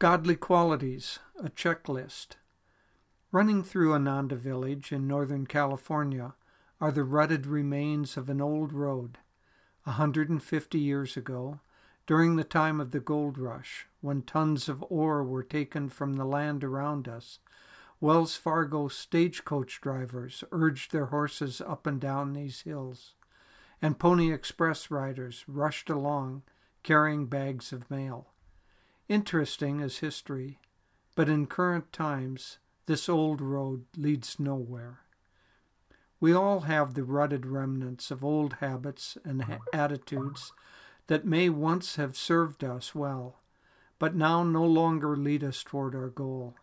Godly Qualities, a Checklist. Running through Ananda Village in Northern California are the rutted remains of an old road. A hundred and fifty years ago, during the time of the gold rush, when tons of ore were taken from the land around us, Wells Fargo stagecoach drivers urged their horses up and down these hills, and Pony Express riders rushed along carrying bags of mail. Interesting as history, but in current times, this old road leads nowhere. We all have the rutted remnants of old habits and ha- attitudes that may once have served us well, but now no longer lead us toward our goal.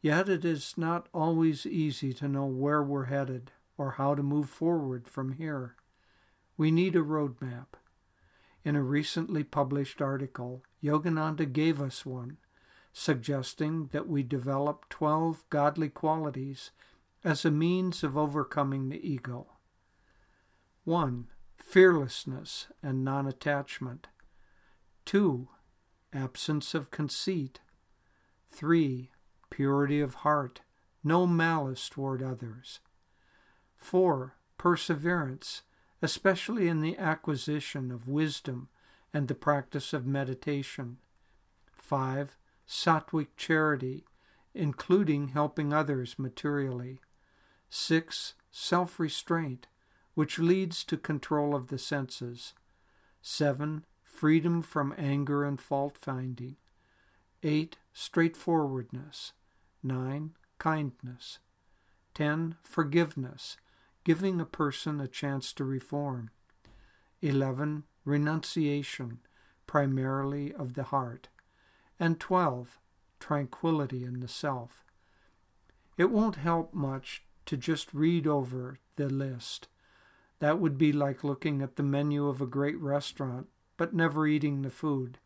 Yet it is not always easy to know where we're headed or how to move forward from here. We need a roadmap. In a recently published article, Yogananda gave us one, suggesting that we develop 12 godly qualities as a means of overcoming the ego. 1. Fearlessness and non attachment. 2. Absence of conceit. 3. Purity of heart, no malice toward others. 4. Perseverance especially in the acquisition of wisdom and the practice of meditation. 5. Sattvic charity, including helping others materially. 6. Self restraint, which leads to control of the senses. 7. Freedom from anger and fault finding. 8. Straightforwardness. 9. Kindness. 10. Forgiveness, giving a person a chance to reform. 11. Renunciation, primarily of the heart. And 12. Tranquility in the self. It won't help much to just read over the list. That would be like looking at the menu of a great restaurant, but never eating the food.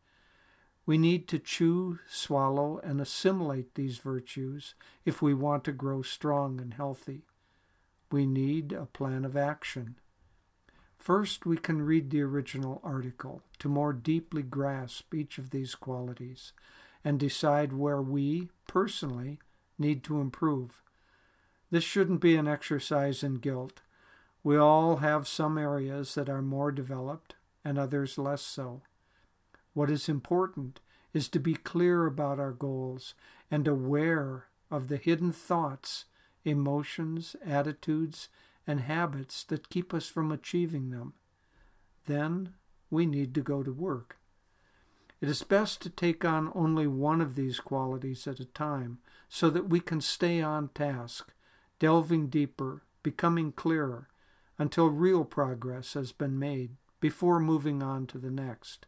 We need to chew, swallow, and assimilate these virtues if we want to grow strong and healthy we need a plan of action. First, we can read the original article to more deeply grasp each of these qualities and decide where we, personally, need to improve. This shouldn't be an exercise in guilt. We all have some areas that are more developed and others less so. What is important is to be clear about our goals and aware of the hidden thoughts emotions, attitudes, and habits that keep us from achieving them. Then we need to go to work. It is best to take on only one of these qualities at a time so that we can stay on task, delving deeper, becoming clearer, until real progress has been made before moving on to the next.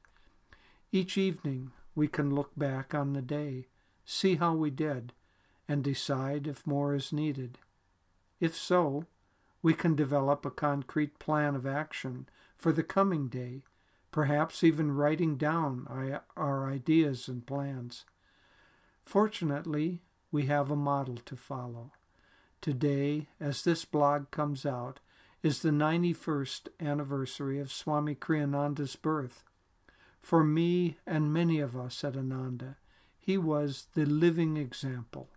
Each evening, we can look back on the day, see how we did, and decide if more is needed. If so, we can develop a concrete plan of action for the coming day, perhaps even writing down our ideas and plans. Fortunately, we have a model to follow. Today, as this blog comes out, is the 91st anniversary of Swami Kriyananda's birth. For me and many of us at Ananda, he was the living example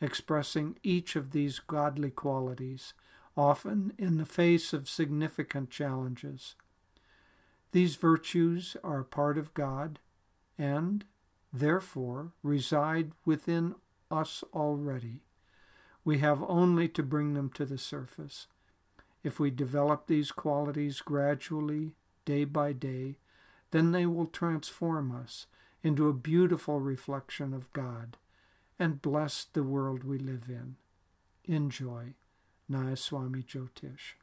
expressing each of these godly qualities, often in the face of significant challenges. These virtues are part of God and, therefore, reside within us already. We have only to bring them to the surface. If we develop these qualities gradually, day by day, then they will transform us into a beautiful reflection of God and bless the world we live in. Enjoy. Nayaswami Jyotish.